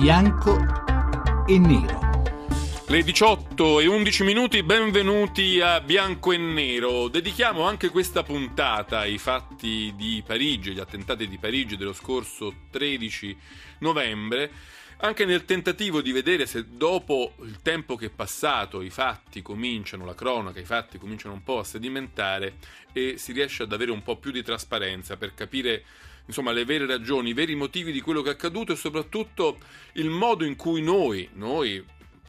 bianco e nero. Le 18 e 11 minuti, benvenuti a Bianco e Nero. Dedichiamo anche questa puntata ai fatti di Parigi, agli attentati di Parigi dello scorso 13 novembre, anche nel tentativo di vedere se dopo il tempo che è passato i fatti cominciano, la cronaca, i fatti cominciano un po' a sedimentare e si riesce ad avere un po' più di trasparenza per capire insomma, le vere ragioni, i veri motivi di quello che è accaduto e soprattutto il modo in cui noi, noi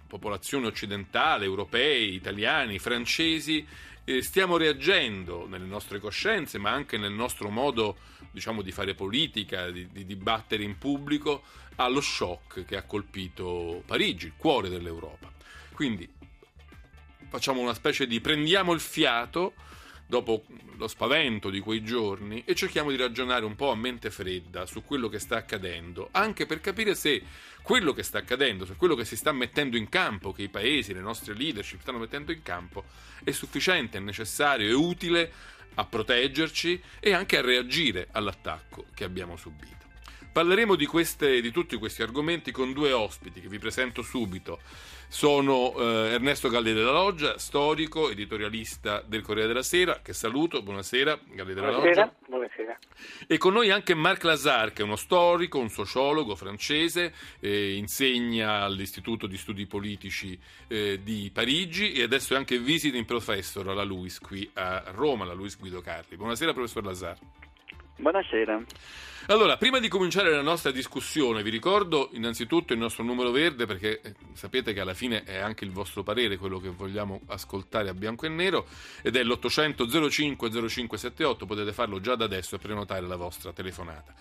popolazione occidentale, europei, italiani, francesi, eh, stiamo reagendo nelle nostre coscienze, ma anche nel nostro modo diciamo, di fare politica, di, di dibattere in pubblico, allo shock che ha colpito Parigi, il cuore dell'Europa. Quindi facciamo una specie di prendiamo il fiato dopo lo spavento di quei giorni e cerchiamo di ragionare un po' a mente fredda su quello che sta accadendo, anche per capire se quello che sta accadendo, se quello che si sta mettendo in campo, che i paesi, le nostre leadership stanno mettendo in campo, è sufficiente, è necessario, è utile a proteggerci e anche a reagire all'attacco che abbiamo subito. Parleremo di, queste, di tutti questi argomenti con due ospiti che vi presento subito. Sono eh, Ernesto Galli della Loggia, storico, editorialista del Corriere della Sera, che saluto, buonasera Galli della buonasera, Loggia. Buonasera. E con noi anche Marc Lazar, che è uno storico, un sociologo francese, eh, insegna all'Istituto di Studi Politici eh, di Parigi e adesso è anche visiting professor alla LUIS qui a Roma, alla LUIS Guido Carli. Buonasera professor Lazar. Buonasera. Allora, prima di cominciare la nostra discussione, vi ricordo innanzitutto il nostro numero verde perché eh, sapete che alla fine è anche il vostro parere quello che vogliamo ascoltare a bianco e nero ed è l'800 05 0578, potete farlo già da adesso e prenotare la vostra telefonata.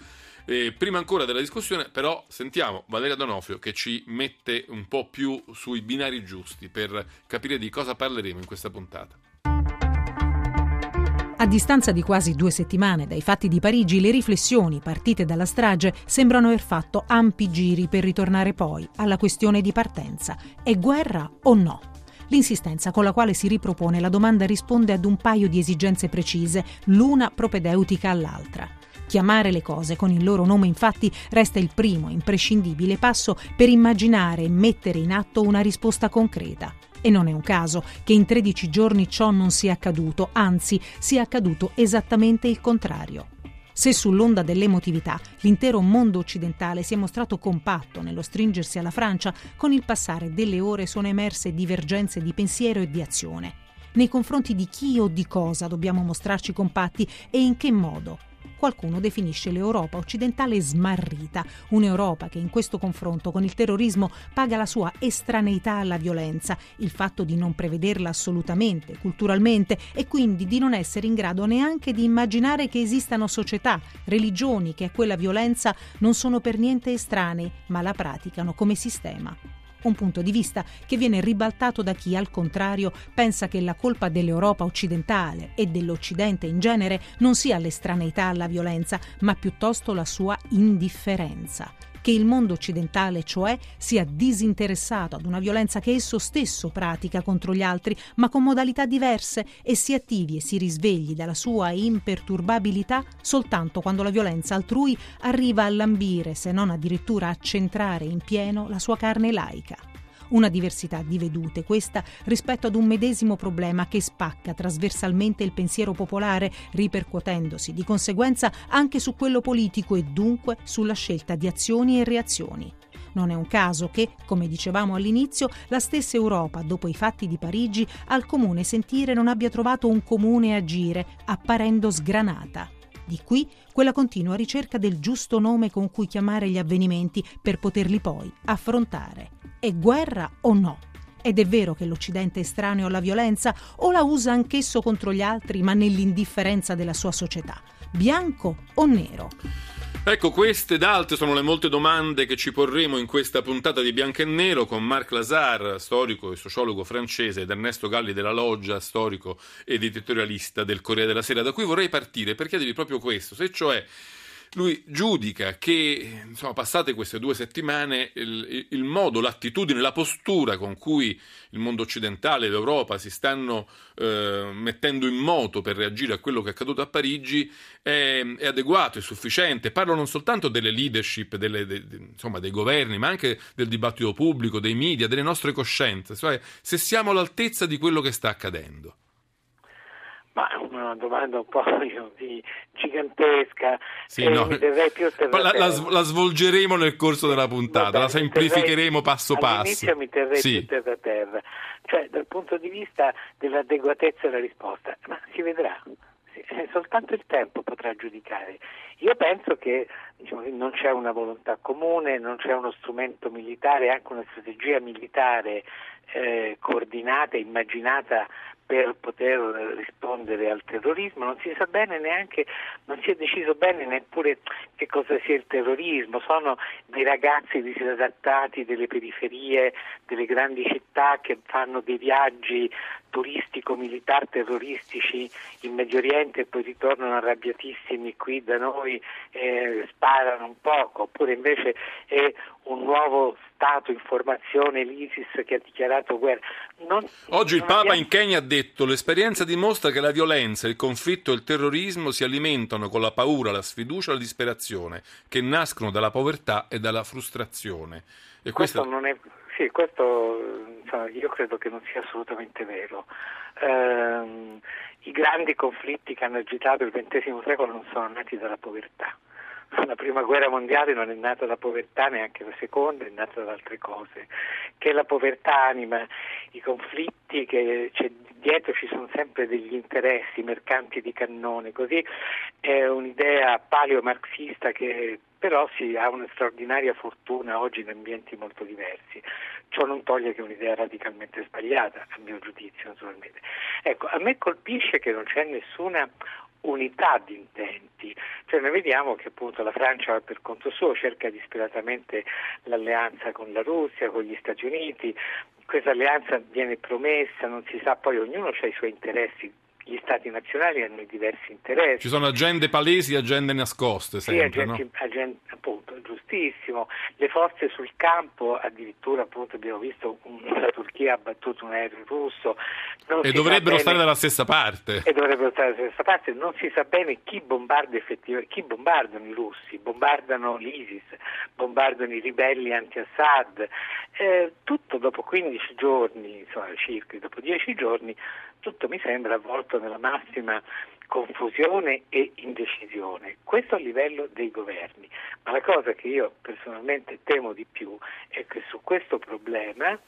E prima ancora della discussione, però, sentiamo Valeria Donofrio che ci mette un po' più sui binari giusti per capire di cosa parleremo in questa puntata. A distanza di quasi due settimane dai fatti di Parigi, le riflessioni partite dalla strage sembrano aver fatto ampi giri per ritornare poi alla questione di partenza. È guerra o no? L'insistenza con la quale si ripropone la domanda risponde ad un paio di esigenze precise, l'una propedeutica all'altra. Chiamare le cose con il loro nome infatti resta il primo imprescindibile passo per immaginare e mettere in atto una risposta concreta. E non è un caso che in 13 giorni ciò non sia accaduto, anzi sia accaduto esattamente il contrario. Se sull'onda dell'emotività l'intero mondo occidentale si è mostrato compatto nello stringersi alla Francia, con il passare delle ore sono emerse divergenze di pensiero e di azione. Nei confronti di chi o di cosa dobbiamo mostrarci compatti e in che modo? Qualcuno definisce l'Europa occidentale smarrita, un'Europa che in questo confronto con il terrorismo paga la sua estraneità alla violenza, il fatto di non prevederla assolutamente, culturalmente e quindi di non essere in grado neanche di immaginare che esistano società, religioni che a quella violenza non sono per niente estranei, ma la praticano come sistema. Un punto di vista che viene ribaltato da chi, al contrario, pensa che la colpa dell'Europa occidentale e dell'Occidente in genere non sia l'estraneità alla violenza, ma piuttosto la sua indifferenza che il mondo occidentale, cioè, sia disinteressato ad una violenza che esso stesso pratica contro gli altri, ma con modalità diverse, e si attivi e si risvegli dalla sua imperturbabilità soltanto quando la violenza altrui arriva a lambire, se non addirittura a centrare in pieno la sua carne laica. Una diversità di vedute questa rispetto ad un medesimo problema che spacca trasversalmente il pensiero popolare, ripercuotendosi di conseguenza anche su quello politico e dunque sulla scelta di azioni e reazioni. Non è un caso che, come dicevamo all'inizio, la stessa Europa, dopo i fatti di Parigi, al comune sentire non abbia trovato un comune agire, apparendo sgranata. Di qui quella continua ricerca del giusto nome con cui chiamare gli avvenimenti per poterli poi affrontare. È guerra o no? Ed è vero che l'Occidente è estraneo alla violenza o la usa anch'esso contro gli altri ma nell'indifferenza della sua società? Bianco o nero? Ecco, queste ed altre sono le molte domande che ci porremo in questa puntata di Bianco e Nero con Marc Lazar, storico e sociologo francese, ed Ernesto Galli della Loggia, storico ed editorialista del Corriere della Sera, da cui vorrei partire per chiedervi proprio questo, se cioè lui giudica che, insomma, passate queste due settimane, il, il, modo, l'attitudine, la postura con cui il mondo occidentale e l'Europa si stanno eh, mettendo in moto per reagire a quello che è accaduto a Parigi è, è adeguato, è sufficiente. Parlo non soltanto delle leadership, delle, de, de, insomma, dei governi, ma anche del dibattito pubblico, dei media, delle nostre coscienze, cioè se siamo all'altezza di quello che sta accadendo. Ma una domanda un po' di gigantesca. Sì, no. la, la, la, svolgeremo nel corso della puntata, la semplificheremo passo passo. All'inizio mi terrei sì. più terra terra, cioè dal punto di vista dell'adeguatezza della risposta, ma si vedrà. Eh, soltanto il tempo potrà giudicare. Io penso che diciamo, non c'è una volontà comune, non c'è uno strumento militare, anche una strategia militare eh, coordinata, immaginata per poter rispondere al terrorismo, non si sa bene neanche, non si è deciso bene neppure che cosa sia il terrorismo, sono dei ragazzi disadattati delle periferie, delle grandi città che fanno dei viaggi turistico-militar terroristici in Medio Oriente e poi ritornano arrabbiatissimi qui da noi e sparano un poco, oppure invece è un nuovo Stato in formazione, l'ISIS che ha dichiarato guerra. Non, Oggi il Papa abbiamo... in Kenya ha detto l'esperienza dimostra che la violenza, il conflitto e il terrorismo si alimentano con la paura, la sfiducia e la disperazione, che nascono dalla povertà e dalla frustrazione. E questo, questo non è... Sì, questo insomma, io credo che non sia assolutamente vero. Eh, I grandi conflitti che hanno agitato il XX secolo non sono nati dalla povertà la prima guerra mondiale non è nata da povertà, neanche la seconda, è nata da altre cose. Che la povertà anima i conflitti, che dietro ci sono sempre degli interessi, mercanti di cannone, così è un'idea paleomarxista che però si ha una straordinaria fortuna oggi in ambienti molto diversi. Ciò non toglie che è un'idea radicalmente sbagliata, a mio giudizio, naturalmente. Ecco, a me colpisce che non c'è nessuna unità di intenti, cioè noi vediamo che appunto la Francia per conto suo cerca disperatamente l'alleanza con la Russia, con gli Stati Uniti, questa alleanza viene promessa, non si sa poi ognuno ha i suoi interessi gli stati nazionali hanno diversi interessi. Ci sono agende palesi e agende nascoste, sempre, sì, agenti, no? appunto, giustissimo. Le forze sul campo, addirittura appunto abbiamo visto la Turchia ha battuto un aereo russo. E dovrebbero bene, stare dalla stessa parte. E dovrebbero stare dalla stessa parte. Non si sa bene chi bombarda effettivamente, chi bombardano i russi, bombardano l'ISIS, bombardano i ribelli anti-Assad. Eh, tutto dopo 15 giorni, insomma circa dopo 10 giorni, tutto mi sembra avvolto nella massima confusione e indecisione. Questo a livello dei governi. Ma la cosa che io personalmente temo di più è che su questo problema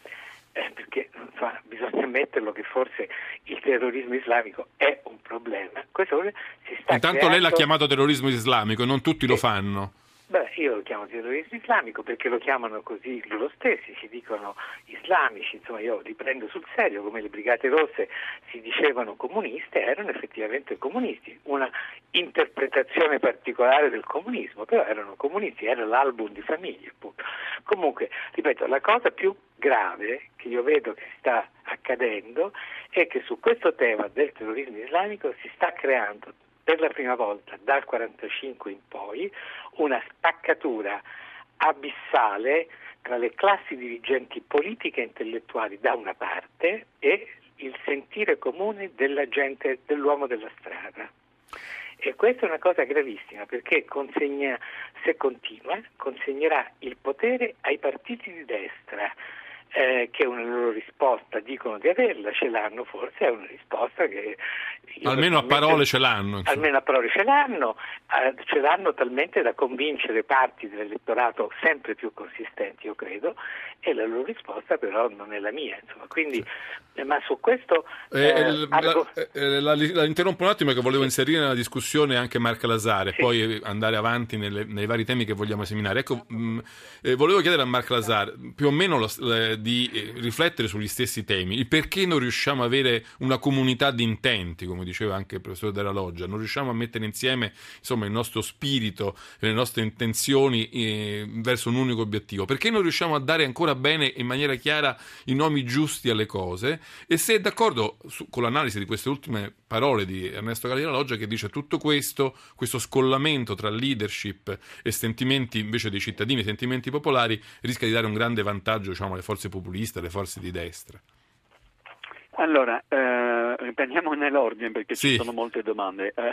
eh, perché insomma, bisogna ammetterlo che forse il terrorismo islamico è un problema. Questo si sta Intanto creando... lei l'ha chiamato terrorismo islamico, non tutti lo fanno. Beh, io lo chiamo terrorismo islamico perché lo chiamano così loro stessi, si dicono islamici, insomma io li prendo sul serio, come le Brigate Rosse si dicevano comuniste, erano effettivamente comunisti, una interpretazione particolare del comunismo, però erano comunisti, era l'album di famiglia appunto. Comunque, ripeto, la cosa più grave che io vedo che sta accadendo è che su questo tema del terrorismo islamico si sta creando per la prima volta dal 1945 in poi una spaccatura abissale tra le classi dirigenti politiche e intellettuali da una parte e il sentire comune della gente, dell'uomo della strada. E questa è una cosa gravissima perché consegna, se continua, consegnerà il potere ai partiti di destra, eh, che è una loro risposta, dicono di averla, ce l'hanno forse, è una risposta che... Almeno a parole ce l'hanno. Insomma. Almeno a parole ce l'hanno, eh, ce l'hanno talmente da convincere parti dell'elettorato sempre più consistenti, io credo, e la loro risposta però non è la mia. Insomma. Quindi, eh, ma su questo... Eh, eh argo... la, la, la, interrompo un attimo che volevo inserire nella discussione anche Marca Lasare, sì. poi andare avanti nelle, nei vari temi che vogliamo esaminare. Ecco, mh, volevo chiedere a Marca Lasare, più o meno lo, di eh, riflettere sugli stessi temi, il perché non riusciamo ad avere una comunità di intenti, come diceva anche il professore Della Loggia, non riusciamo a mettere insieme insomma, il nostro spirito le nostre intenzioni eh, verso un unico obiettivo, perché non riusciamo a dare ancora bene in maniera chiara i nomi giusti alle cose? E se è d'accordo su, con l'analisi di queste ultime parole di Ernesto Galli Della Loggia che dice tutto questo, questo scollamento tra leadership e sentimenti invece dei cittadini, sentimenti popolari, rischia di dare un grande vantaggio diciamo, alle forze populiste, alle forze di destra. Allora, eh, riprendiamo nell'ordine perché sì. ci sono molte domande. Eh,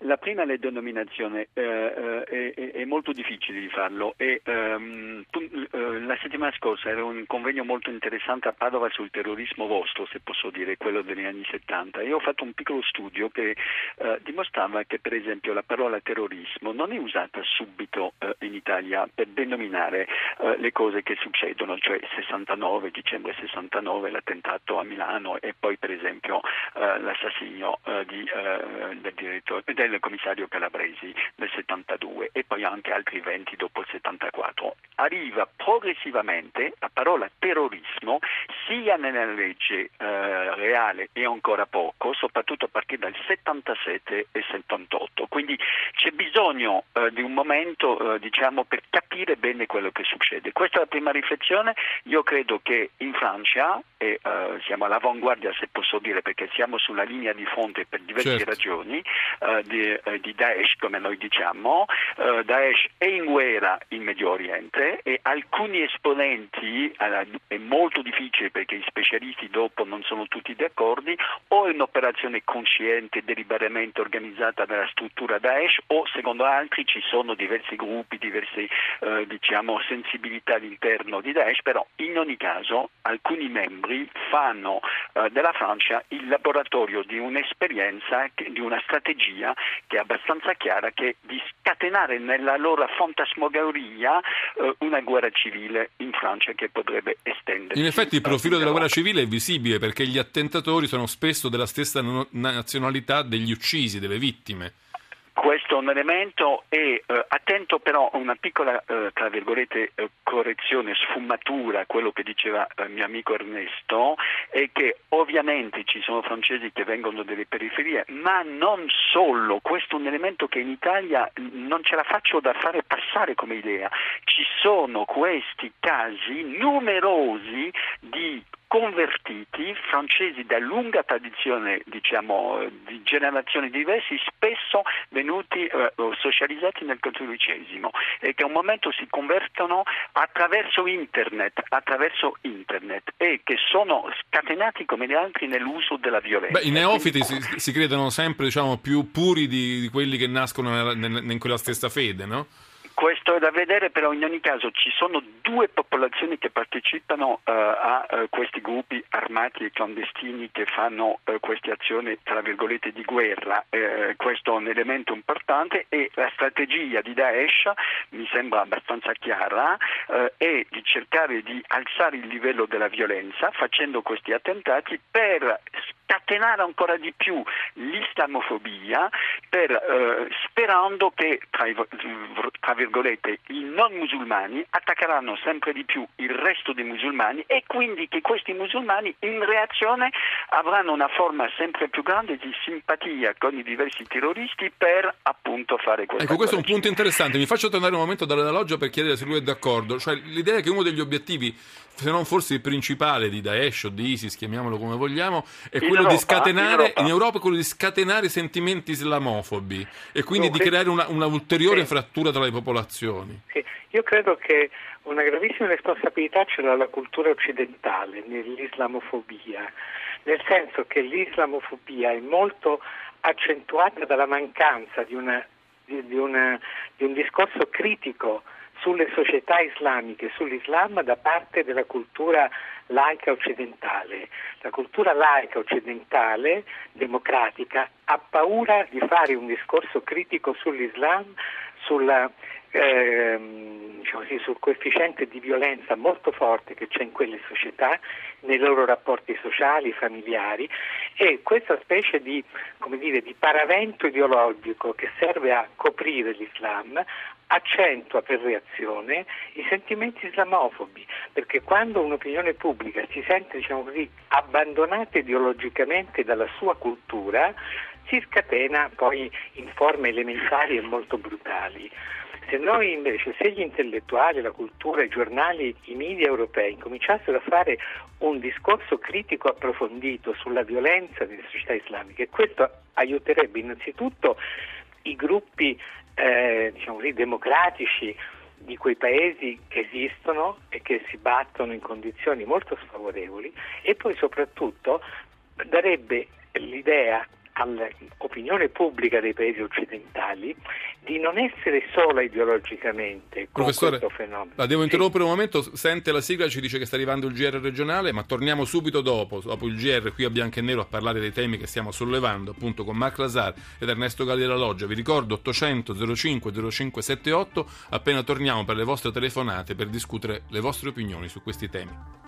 la prima è la denominazione, eh, eh è, è, molto difficile di farlo e ehm, eh, la settimana scorsa era un convegno molto interessante a Padova sul terrorismo vostro, se posso dire, quello degli anni 70 e ho fatto un piccolo studio che eh, dimostrava che per esempio la parola terrorismo non è usata subito in Italia per denominare le cose che succedono, cioè 69, dicembre 69, l'attentato a Milano e poi per esempio l'assassinio eh, di, eh, del, del, commissario Calabresi nel 72 e poi anche altri eventi dopo il 74. Arriva progressivamente la parola terrorismo sia nella legge eh, reale e ancora poco, soprattutto a partire dal 77 e 78. Quindi c'è bisogno eh, di un momento diciamo, per capire bene quello che succede. Questa è la prima riflessione. Io credo che in Francia, e siamo all'avanguardia, se posso dire, perché siamo sulla linea di fronte per diverse certo. ragioni eh, di, eh, di, Daesh, come noi diciamo. Eh, Daesh è in guerra in Medio Oriente e alcuni esponenti, è molto difficile perché i specialisti dopo non sono tutti d'accordo, o è un'operazione consciente, deliberatamente organizzata dalla struttura Daesh o secondo altri ci sono diversi gruppi, diverse eh, diciamo, sensibilità all'interno di Daesh, però in ogni caso alcuni membri fanno eh, della Francia il laboratorio di un'esperienza, di una strategia che è abbastanza chiara, che è di scatenare nella loro fantasmagoria eh, una guerra civile in Francia che potrebbe estendersi. In effetti il profilo della guerra civile è visibile perché gli attentatori sono spesso della stessa nazionalità degli uccisi, delle vittime. Questo è un elemento e eh, attento però a una piccola eh, tra virgolette eh, correzione, sfumatura a quello che diceva il eh, mio amico Ernesto è che ovviamente ci sono francesi che vengono dalle periferie, ma non solo, questo è un elemento che in Italia non ce la faccio da fare passare come idea. Ci sono questi casi numerosi di convertiti francesi da lunga tradizione, diciamo, di generazioni diverse, spesso venuti eh, socializzati nel cattolicesimo e che a un momento si convertono attraverso internet, attraverso internet e che sono scatenati come gli altri nell'uso della violenza. Beh, I neofiti si, si, credono sempre diciamo, più puri di, di, quelli che nascono in quella stessa fede, no? Questo è da vedere, però in ogni caso ci sono due popolazioni che partecipano uh, a uh, questi gruppi armati e clandestini che fanno uh, queste azioni tra virgolette di guerra. questo è un elemento importante e la strategia di Daesh mi sembra abbastanza chiara è di cercare di alzare il livello della violenza facendo questi attentati per scatenare ancora di più l'islamofobia per, eh, sperando che tra, tra, virgolette i non musulmani attaccheranno sempre di più il resto dei musulmani e quindi che questi musulmani in reazione avranno una forma sempre più grande di simpatia con i diversi terroristi per appunto fare questo. Ecco, questo è un punto interessante. Mi faccio tornare un momento dalla loggia per chiedere se lui è d'accordo. Cioè, l'idea è che uno degli obiettivi, se non forse il principale di Daesh o di ISIS, chiamiamolo come vogliamo, è quello quello Europa, di scatenare in Europa. in Europa quello di scatenare sentimenti islamofobi e quindi no, di creare una, una ulteriore sì. frattura tra le popolazioni. Sì. Io credo che una gravissima responsabilità ce l'ha la cultura occidentale nell'islamofobia, nel senso che l'islamofobia è molto accentuata dalla mancanza di, una, di, di, una, di un discorso critico sulle società islamiche, sull'Islam da parte della cultura laica occidentale. La cultura laica occidentale, democratica, ha paura di fare un discorso critico sull'Islam, sulla, ehm, diciamo così, sul coefficiente di violenza molto forte che c'è in quelle società, nei loro rapporti sociali, familiari e questa specie di, dire, di paravento ideologico che serve a coprire l'Islam accentua per reazione i sentimenti islamofobi, perché quando un'opinione pubblica si sente diciamo così, abbandonata ideologicamente dalla sua cultura, si scatena poi in forme elementari e molto brutali. Se noi invece, se gli intellettuali, la cultura, i giornali, i media europei cominciassero a fare un discorso critico approfondito sulla violenza delle società islamiche, questo aiuterebbe innanzitutto i gruppi eh, diciamo così, democratici di quei paesi che esistono e che si battono in condizioni molto sfavorevoli e poi soprattutto darebbe l'idea all'opinione pubblica dei paesi occidentali di non essere sola ideologicamente con Professore, questo fenomeno. La devo interrompere sì. un momento, sente la sigla, ci dice che sta arrivando il GR regionale, ma torniamo subito dopo, dopo il GR qui a Bianco e Nero a parlare dei temi che stiamo sollevando appunto con Marc Lazar ed Ernesto Galli della Loggia. Vi ricordo 800 05 0578, appena torniamo per le vostre telefonate per discutere le vostre opinioni su questi temi.